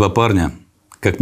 Два парня, как